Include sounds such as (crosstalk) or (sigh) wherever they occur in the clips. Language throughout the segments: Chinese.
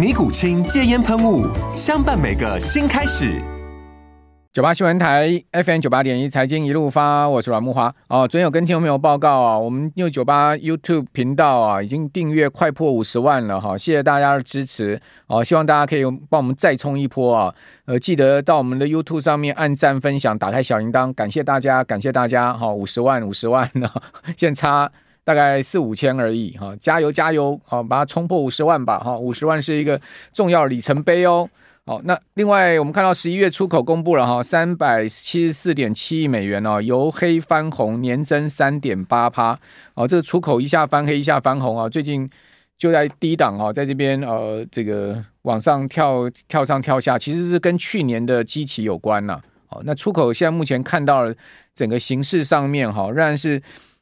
尼古清戒烟喷雾，相伴每个新开始。九八新闻台 FM 九八点一财经一路发，我是阮慕驊。哦，昨天有跟听众朋友报告啊，我们六九八 YouTube 频道啊，已经订阅快破五十万了哈，谢谢大家的支持哦，希望大家可以帮我们再冲一波啊。呃，记得到我们的 YouTube 上面按赞、分享、打开小铃铛，感谢大家，感谢大家哈，五十万五十万呢，(laughs) 现在差。大概四五千而已哈，加油加油，好，把它冲破五十万吧哈，五十万是一个重要里程碑哦。好，那另外我们看到十一月出口公布了哈，三百七十四点七亿美元哦，由黑翻红，年增三点八趴。哦，这个出口一下翻黑，一下翻红啊，最近就在低档啊，在这边呃，这个往上跳，跳上跳下，其实是跟去年的基期有关呐。好，那出口现在目前看到了整个形势上面哈，仍然是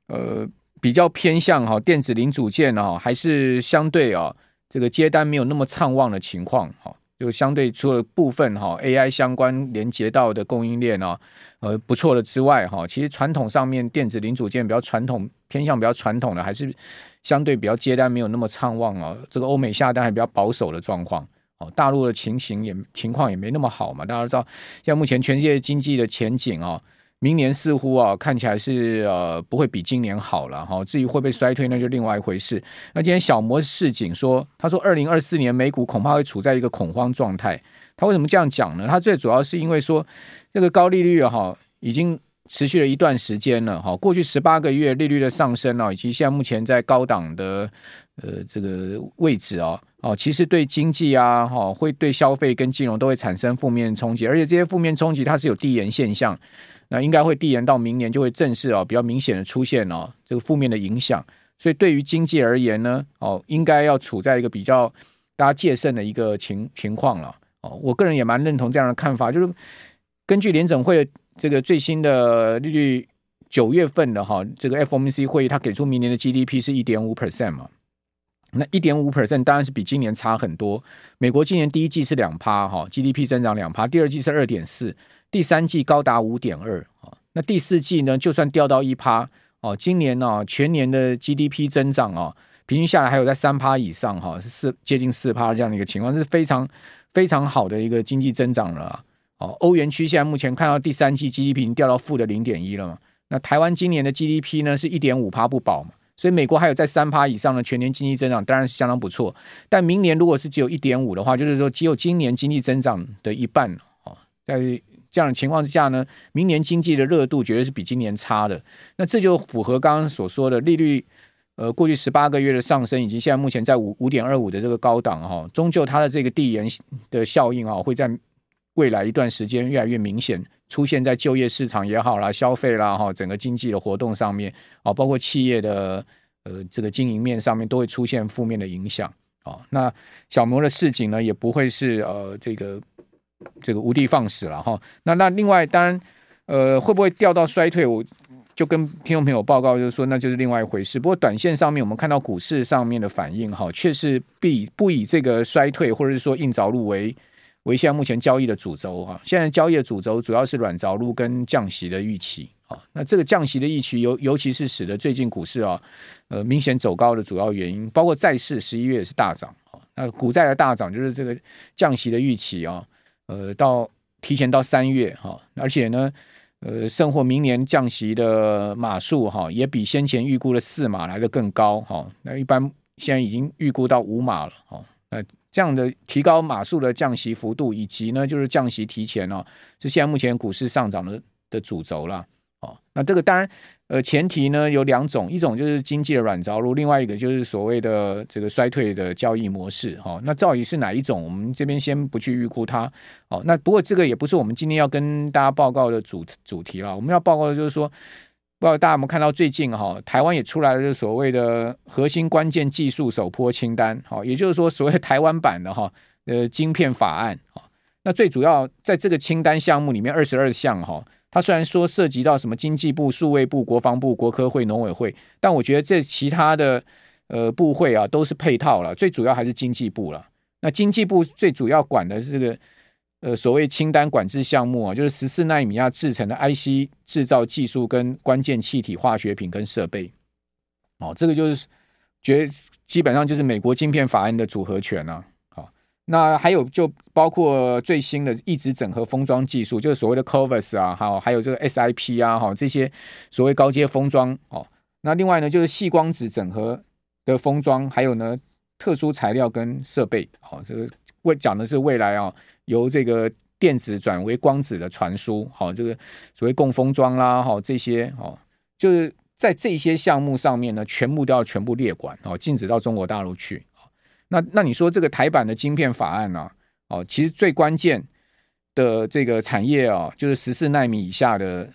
呃。比较偏向哈电子零组件啊，还是相对啊这个接单没有那么畅旺的情况哈，就相对除了部分哈 AI 相关连接到的供应链啊，呃不错的之外哈，其实传统上面电子零组件比较传统偏向比较传统的，还是相对比较接单没有那么畅旺啊。这个欧美下单还比较保守的状况哦，大陆的情形也情况也没那么好嘛。大家都知道，现在目前全世界经济的前景啊。明年似乎啊看起来是呃不会比今年好了哈，至于会不会衰退那就另外一回事。那今天小摩市井说，他说二零二四年美股恐怕会处在一个恐慌状态。他为什么这样讲呢？他最主要是因为说这个高利率哈已经持续了一段时间了哈，过去十八个月利率的上升啊，以及现在目前在高档的呃这个位置啊，哦其实对经济啊哈会对消费跟金融都会产生负面冲击，而且这些负面冲击它是有递延现象。那应该会递延到明年，就会正式啊，比较明显的出现哦，这个负面的影响。所以对于经济而言呢，哦，应该要处在一个比较大家戒慎的一个情情况了。哦，我个人也蛮认同这样的看法，就是根据联准会的这个最新的利率，九月份的哈，这个 FOMC 会议，它给出明年的 GDP 是一点五 percent 嘛。那一点五 percent 当然是比今年差很多。美国今年第一季是两趴哈，GDP 增长两趴，第二季是二点四。第三季高达五点二啊，那第四季呢？就算掉到一趴哦，今年呢全年的 GDP 增长啊，平均下来还有在三趴以上哈，是四接近四趴这样的一个情况，是非常非常好的一个经济增长了哦。欧元区现在目前看到第三季 GDP 已经掉到负的零点一了嘛？那台湾今年的 GDP 呢是一点五趴不保嘛？所以美国还有在三趴以上的全年经济增长，当然是相当不错。但明年如果是只有一点五的话，就是说只有今年经济增长的一半哦，在。这样的情况之下呢，明年经济的热度绝对是比今年差的。那这就符合刚刚所说的利率，呃，过去十八个月的上升，以及现在目前在五五点二五的这个高档哈，终究它的这个递延的效应啊，会在未来一段时间越来越明显，出现在就业市场也好啦，消费啦哈，整个经济的活动上面啊，包括企业的呃这个经营面上面都会出现负面的影响啊。那小摩的市井呢，也不会是呃这个。这个无的放矢了哈，那那另外当然，呃，会不会掉到衰退？我就跟听众朋友报告，就是说那就是另外一回事。不过短线上面，我们看到股市上面的反应哈，确实必不以这个衰退或者是说硬着陆为为现在目前交易的主轴哈。现在交易的主轴主要是软着陆跟降息的预期啊。那这个降息的预期尤尤其是使得最近股市啊，呃，明显走高的主要原因，包括债市十一月也是大涨啊。那股债的大涨就是这个降息的预期啊。呃，到提前到三月哈，而且呢，呃，甚或明年降息的码数哈，也比先前预估的四码来的更高哈。那一般现在已经预估到五码了哈。那这样的提高码数的降息幅度，以及呢就是降息提前哦，是现在目前股市上涨的的主轴了。哦，那这个当然，呃，前提呢有两种，一种就是经济的软着陆，另外一个就是所谓的这个衰退的交易模式。哈、哦，那到底是哪一种？我们这边先不去预估它。哦，那不过这个也不是我们今天要跟大家报告的主主题了。我们要报告的就是说，不知道大家有没有看到最近哈、哦，台湾也出来了，就所谓的核心关键技术首波清单。好、哦，也就是说所谓台湾版的哈、哦，呃，晶片法案。哦，那最主要在这个清单项目里面，二十二项哈。哦它虽然说涉及到什么经济部、数位部、国防部、国科会、农委会，但我觉得这其他的呃部会啊都是配套了，最主要还是经济部了。那经济部最主要管的是这个呃所谓清单管制项目啊，就是十四奈米亚制程的 IC 制造技术跟关键气体化学品跟设备。哦，这个就是觉得基本上就是美国晶片法案的组合拳啊。那还有就包括最新的一直整合封装技术，就是所谓的 CoVerS 啊，好，还有这个 SIP 啊，哈，这些所谓高阶封装哦。那另外呢，就是细光子整合的封装，还有呢，特殊材料跟设备，好，这个未讲的是未来啊，由这个电子转为光子的传输，好，这个所谓共封装啦，哈，这些哦，就是在这些项目上面呢，全部都要全部列管哦，禁止到中国大陆去。那那你说这个台版的晶片法案呢、啊？哦，其实最关键的这个产业啊，就是十四纳米以下的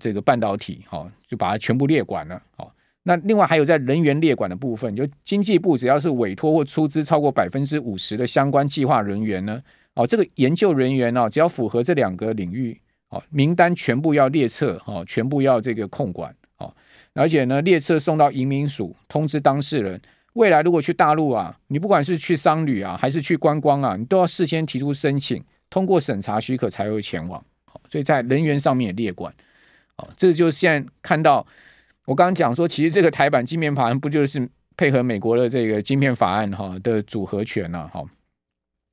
这个半导体，哦，就把它全部列管了。哦，那另外还有在人员列管的部分，就经济部只要是委托或出资超过百分之五十的相关计划人员呢，哦，这个研究人员呢、只要符合这两个领域，哦，名单全部要列册，哦，全部要这个控管，哦，而且呢，列册送到移民署通知当事人。未来如果去大陆啊，你不管是去商旅啊，还是去观光啊，你都要事先提出申请，通过审查许可才会前往。所以在人员上面也列管。哦，这就是现在看到我刚刚讲说，其实这个台版晶片法案不就是配合美国的这个晶片法案哈的组合拳呢？哈，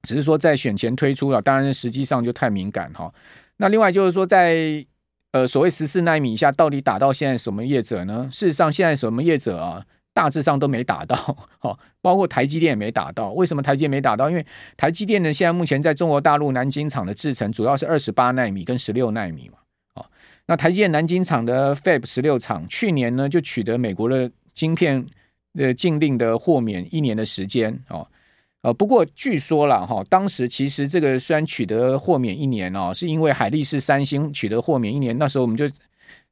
只是说在选前推出了，当然实际上就太敏感哈。那另外就是说，在呃所谓十四奈米以下，到底打到现在什么业者呢？事实上，现在什么业者啊？大致上都没打到，哦，包括台积电也没打到。为什么台积电没打到？因为台积电呢，现在目前在中国大陆南京厂的制程主要是二十八纳米跟十六纳米嘛。哦，那台积电南京厂的 Fab 十六厂去年呢就取得美国的晶片的禁令的豁免一年的时间哦。呃，不过据说了哈，当时其实这个虽然取得豁免一年哦，是因为海力士、三星取得豁免一年，那时候我们就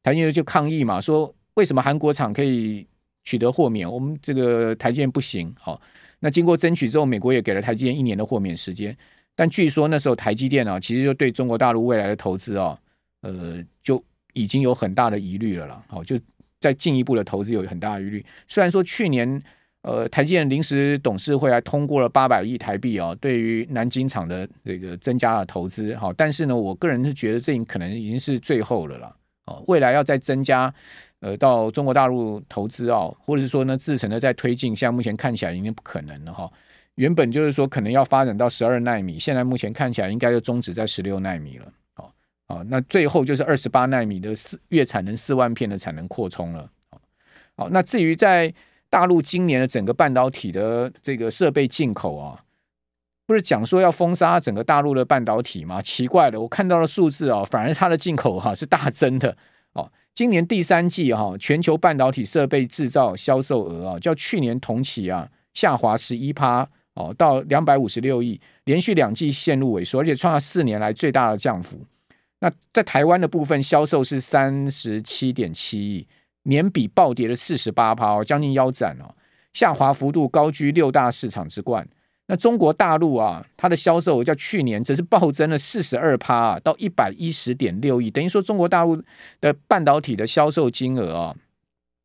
台积电就抗议嘛，说为什么韩国厂可以。取得豁免，我们这个台积电不行。好，那经过争取之后，美国也给了台积电一年的豁免时间。但据说那时候台积电啊，其实就对中国大陆未来的投资啊，呃，就已经有很大的疑虑了啦。好，就在进一步的投资有很大的疑虑。虽然说去年呃，台积电临时董事会还通过了八百亿台币啊，对于南京厂的这个增加了投资。好，但是呢，我个人是觉得这可能已经是最后了啦。哦，未来要再增加。呃，到中国大陆投资啊，或者是说呢，制程的在推进，现在目前看起来已经不可能了哈。原本就是说可能要发展到十二奈米，现在目前看起来应该就终止在十六奈米了。好，好，那最后就是二十八奈米的四月产能四万片的产能扩充了。好，那至于在大陆今年的整个半导体的这个设备进口啊，不是讲说要封杀整个大陆的半导体吗？奇怪了，我看到的数字啊，反而它的进口哈是大增的。哦，今年第三季哈，全球半导体设备制造销售额啊，较去年同期啊下滑十一趴哦，到两百五十六亿，连续两季陷入萎缩，而且创下四年来最大的降幅。那在台湾的部分销售是三十七点七亿，年比暴跌了四十八趴哦，将近腰斩哦，下滑幅度高居六大市场之冠。那中国大陆啊，它的销售叫去年只是暴增了四十二趴，到一百一十点六亿，等于说中国大陆的半导体的销售金额啊，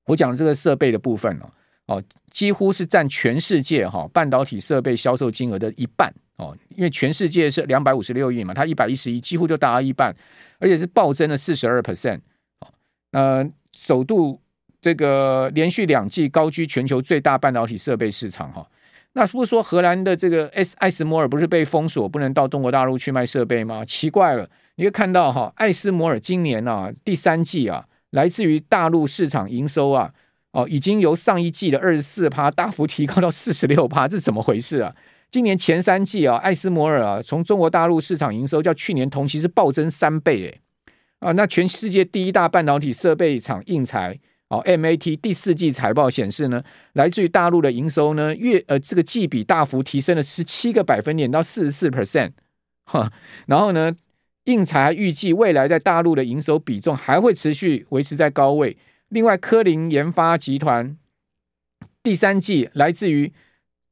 我讲这个设备的部分哦，哦，几乎是占全世界哈半导体设备销售金额的一半哦，因为全世界是两百五十六亿嘛，它一百一十一，几乎就达到一半，而且是暴增了四十二 percent，呃，首度这个连续两季高居全球最大半导体设备市场哈。那不是说荷兰的这个 S 艾斯摩尔不是被封锁，不能到中国大陆去卖设备吗？奇怪了，你会看到哈，艾斯摩尔今年啊第三季啊，来自于大陆市场营收啊，哦，已经由上一季的二十四趴大幅提高到四十六趴，这怎么回事啊？今年前三季啊，艾斯摩尔啊，从中国大陆市场营收较去年同期是暴增三倍，哎。啊，那全世界第一大半导体设备厂应材哦，MAT 第四季财报显示呢，来自于大陆的营收呢，月呃这个季比大幅提升了十七个百分点到四十四 percent，哈，然后呢，应材预计未来在大陆的营收比重还会持续维持在高位。另外，科林研发集团第三季来自于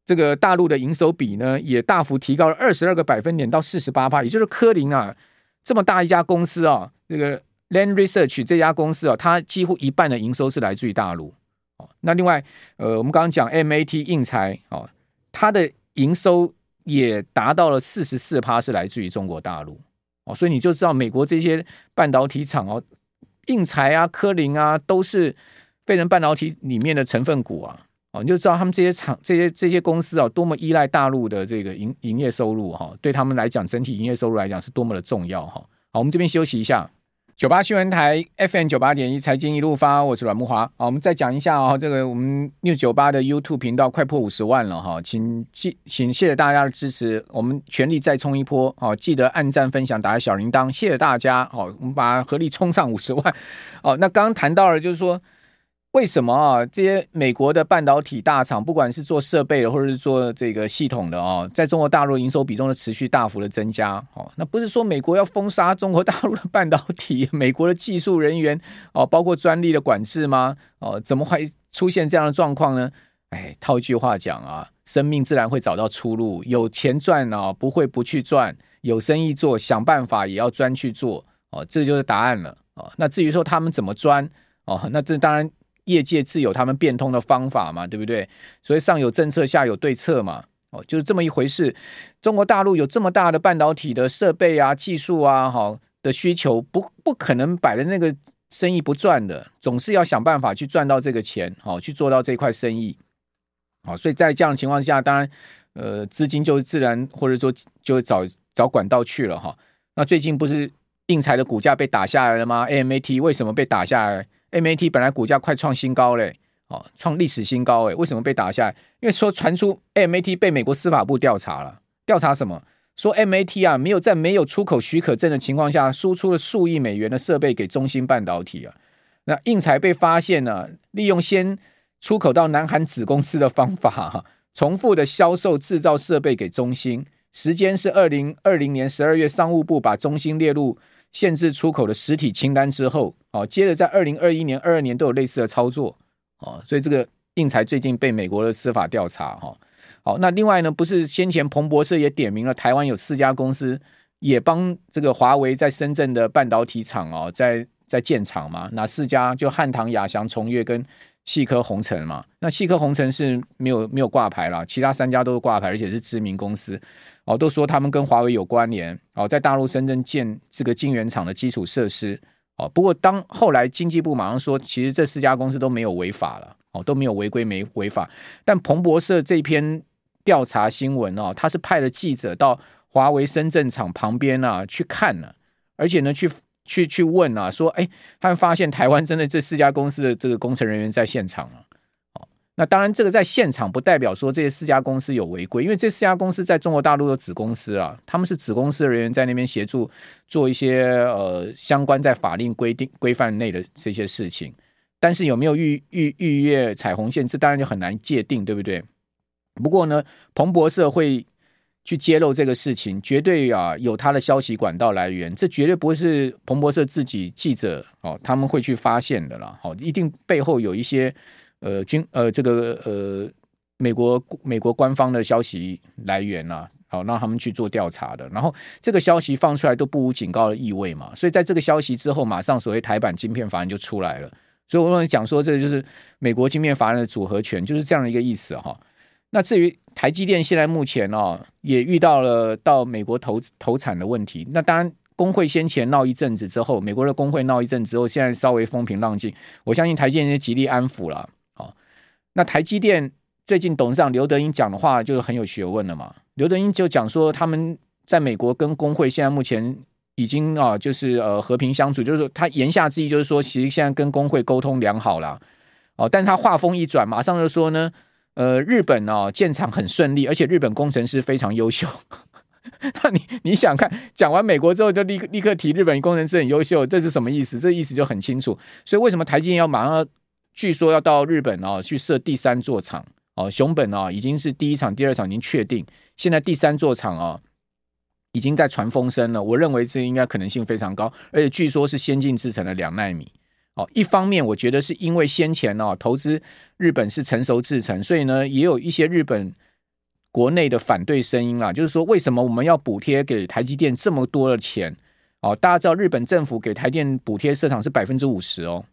这个大陆的营收比呢，也大幅提高了二十二个百分点到四十八趴，也就是科林啊。这么大一家公司啊，这个 Land Research 这家公司啊，它几乎一半的营收是来自于大陆。哦，那另外，呃，我们刚刚讲 MAT 应材哦，它的营收也达到了四十四趴，是来自于中国大陆。哦，所以你就知道美国这些半导体厂哦，应材啊、科林啊，都是费城半导体里面的成分股啊。哦，你就知道他们这些厂、这些这些公司啊，多么依赖大陆的这个营营业收入哈，对他们来讲，整体营业收入来讲是多么的重要哈。好，我们这边休息一下。九八新闻台 FM 九八点一财经一路发，我是阮慕华。好，我们再讲一下哦，这个我们 new 九八的 YouTube 频道快破五十万了哈，请记，请谢谢大家的支持，我们全力再冲一波哦，记得按赞、分享、打个小铃铛，谢谢大家。好，我们把合力冲上五十万。哦，那刚刚谈到了，就是说。为什么啊？这些美国的半导体大厂，不管是做设备的，或者是做这个系统的啊，在中国大陆营收比重的持续大幅的增加。哦，那不是说美国要封杀中国大陆的半导体，(laughs) 美国的技术人员哦，包括专利的管制吗？哦，怎么会出现这样的状况呢？哎，套一句话讲啊，生命自然会找到出路。有钱赚啊，不会不去赚；有生意做，想办法也要钻去做。哦，这就是答案了。哦，那至于说他们怎么钻？哦，那这当然。业界自有他们变通的方法嘛，对不对？所以上有政策，下有对策嘛。哦，就是这么一回事。中国大陆有这么大的半导体的设备啊、技术啊，好的需求，不不可能摆在那个生意不赚的，总是要想办法去赚到这个钱，好去做到这块生意。好，所以在这样的情况下，当然，呃，资金就自然或者说就找找管道去了哈。那最近不是应材的股价被打下来了吗？AMAT 为什么被打下来？MAT 本来股价快创新高嘞，哦，创历史新高诶，为什么被打下来？因为说传出 MAT 被美国司法部调查了，调查什么？说 MAT 啊，没有在没有出口许可证的情况下，输出了数亿美元的设备给中芯半导体啊。那应材被发现呢，利用先出口到南韩子公司的方法，哈，重复的销售制造设备给中芯，时间是二零二零年十二月，商务部把中芯列入。限制出口的实体清单之后，哦，接着在二零二一年、二二年都有类似的操作，哦，所以这个应材最近被美国的司法调查，哈，好，那另外呢，不是先前彭博社也点名了台湾有四家公司也帮这个华为在深圳的半导体厂哦，在在建厂嘛？哪四家？就汉唐、亚翔、崇越跟细科宏成嘛？那细科宏成是没有没有挂牌了，其他三家都是挂牌，而且是知名公司。哦，都说他们跟华为有关联哦，在大陆深圳建这个晶圆厂的基础设施哦。不过当后来经济部马上说，其实这四家公司都没有违法了哦，都没有违规没违法。但彭博社这篇调查新闻哦，他是派了记者到华为深圳厂旁边啊去看呢，而且呢去去去问啊，说哎，他们发现台湾真的这四家公司的这个工程人员在现场啊。那当然，这个在现场不代表说这些四家公司有违规，因为这四家公司在中国大陆有子公司啊，他们是子公司的人员在那边协助做一些呃相关在法令规定规范内的这些事情。但是有没有逾逾逾越彩虹线，这当然就很难界定，对不对？不过呢，彭博社会去揭露这个事情，绝对啊有他的消息管道来源，这绝对不会是彭博社自己记者哦他们会去发现的啦，好，一定背后有一些。呃，军呃，这个呃，美国美国官方的消息来源呐、啊，好让他们去做调查的。然后这个消息放出来都不无警告的意味嘛，所以在这个消息之后，马上所谓台版晶片法案就出来了。所以我们讲说，这就是美国晶片法案的组合拳，就是这样一个意思哈。那至于台积电现在目前哦，也遇到了到美国投投产的问题。那当然，工会先前闹一阵子之后，美国的工会闹一阵之后，现在稍微风平浪静，我相信台积电就极力安抚了。那台积电最近董事长刘德英讲的话就是很有学问了嘛。刘德英就讲说，他们在美国跟工会现在目前已经啊，就是呃和平相处，就是说他言下之意就是说，其实现在跟工会沟通良好了。哦，但他话锋一转，马上就说呢，呃，日本哦建厂很顺利，而且日本工程师非常优秀。(laughs) 那你你想看，讲完美国之后就立刻立刻提日本工程师很优秀，这是什么意思？这意思就很清楚。所以为什么台积电要马上据说要到日本哦去设第三座厂哦？熊本哦已经是第一厂、第二厂已经确定，现在第三座厂哦已经在传风声了。我认为这应该可能性非常高，而且据说是先进制程的两奈米。哦，一方面我觉得是因为先前哦投资日本是成熟制程，所以呢也有一些日本。国内的反对声音啊，就是说，为什么我们要补贴给台积电这么多的钱？哦，大家知道日本政府给台电补贴设厂是百分之五十哦，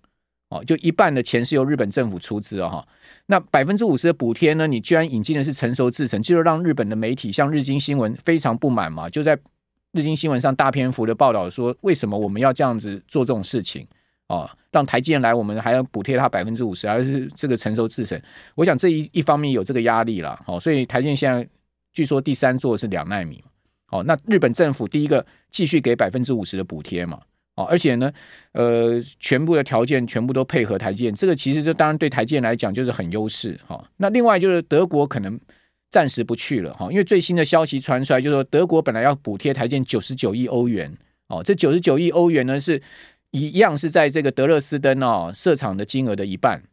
哦，就一半的钱是由日本政府出资哦。哈。那百分之五十的补贴呢，你居然引进的是成熟制程，就是让日本的媒体像日经新闻非常不满嘛，就在日经新闻上大篇幅的报道说，为什么我们要这样子做这种事情？哦，让台积电来，我们还要补贴他百分之五十，还是这个成熟制程？我想这一一方面有这个压力了，哦，所以台积电现在据说第三座是两纳米，哦，那日本政府第一个继续给百分之五十的补贴嘛，哦，而且呢，呃，全部的条件全部都配合台积电，这个其实就当然对台积电来讲就是很优势，哈、哦。那另外就是德国可能暂时不去了，哈、哦，因为最新的消息传出来，就是说德国本来要补贴台建九十九亿欧元，哦，这九十九亿欧元呢是。一样是在这个德勒斯登哦设厂的金额的一半，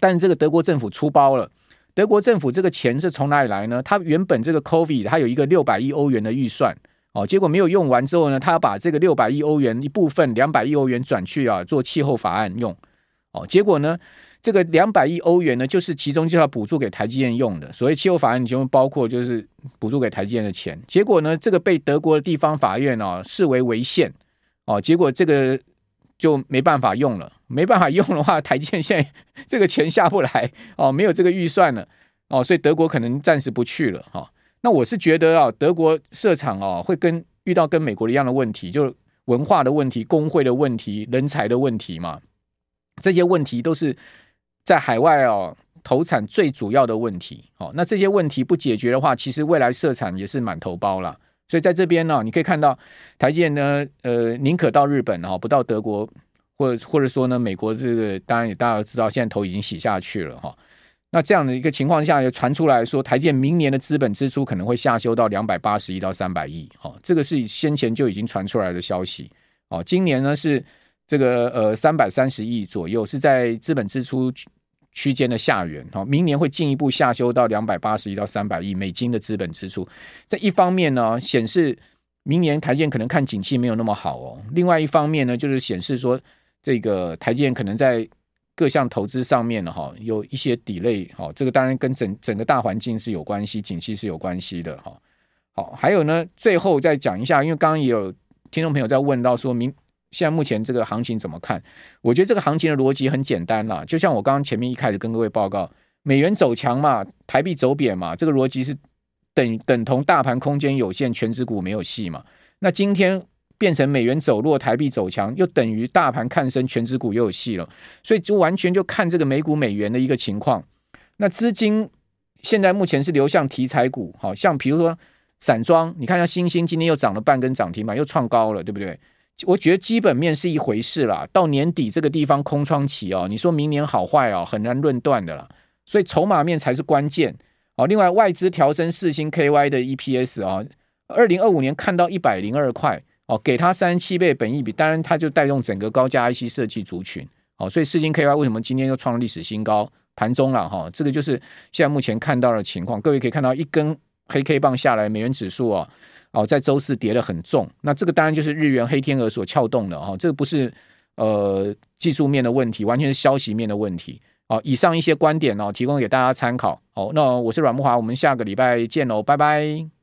但是这个德国政府出包了。德国政府这个钱是从哪里来呢？他原本这个 COVID 它有一个六百亿欧元的预算哦，结果没有用完之后呢，他把这个六百亿欧元一部分两百亿欧元转去啊做气候法案用。哦，结果呢这个两百亿欧元呢就是其中就要补助给台积电用的，所谓气候法案就包括就是补助给台积电的钱，结果呢这个被德国的地方法院哦视为违宪。哦，结果这个就没办法用了，没办法用的话，台积电现在 (laughs) 这个钱下不来。哦，没有这个预算了。哦，所以德国可能暂时不去了哈、哦。那我是觉得啊，德国设厂哦，会跟遇到跟美国一样的问题，就是文化的问题、工会的问题、人才的问题嘛，这些问题都是在海外哦投产最主要的问题。哦，那这些问题不解决的话，其实未来设厂也是满头包了。所以在这边呢，你可以看到台积电呢，呃，宁可到日本哈，不到德国，或者或者说呢，美国这个当然也大家都知道，现在头已经洗下去了哈。那这样的一个情况下，又传出来说，台建明年的资本支出可能会下修到两百八十亿到三百亿，哈，这个是先前就已经传出来的消息。哦，今年呢是这个呃三百三十亿左右，是在资本支出。区间的下缘，哈，明年会进一步下修到两百八十亿到三百亿美金的资本支出。这一方面呢，显示明年台建可能看景气没有那么好哦。另外一方面呢，就是显示说这个台建可能在各项投资上面呢，哈，有一些抵赖哈，这个当然跟整整个大环境是有关系，景气是有关系的，哈。好，还有呢，最后再讲一下，因为刚刚也有听众朋友在问到说明。现在目前这个行情怎么看？我觉得这个行情的逻辑很简单啦，就像我刚刚前面一开始跟各位报告，美元走强嘛，台币走贬嘛，这个逻辑是等等同大盘空间有限，权值股没有戏嘛。那今天变成美元走弱，台币走强，又等于大盘看升，权值股又有戏了。所以就完全就看这个美股美元的一个情况。那资金现在目前是流向题材股，好像比如说散装，你看像星星今天又涨了半根涨停板，又创高了，对不对？我觉得基本面是一回事啦，到年底这个地方空窗期哦，你说明年好坏哦，很难论断的啦。所以筹码面才是关键哦。另外，外资调升四星 KY 的 EPS 啊，二零二五年看到一百零二块哦，给它三十七倍本益比，当然它就带动整个高价 IC 设计族群哦。所以世金 KY 为什么今天又创了历史新高？盘中了哈，这个就是现在目前看到的情况。各位可以看到一根黑 K 棒下来，美元指数啊。哦，在周四跌得很重，那这个当然就是日元黑天鹅所撬动的哈，这个不是呃技术面的问题，完全是消息面的问题。哦，以上一些观点哦，提供给大家参考。好，那我是阮慕华，我们下个礼拜见喽，拜拜。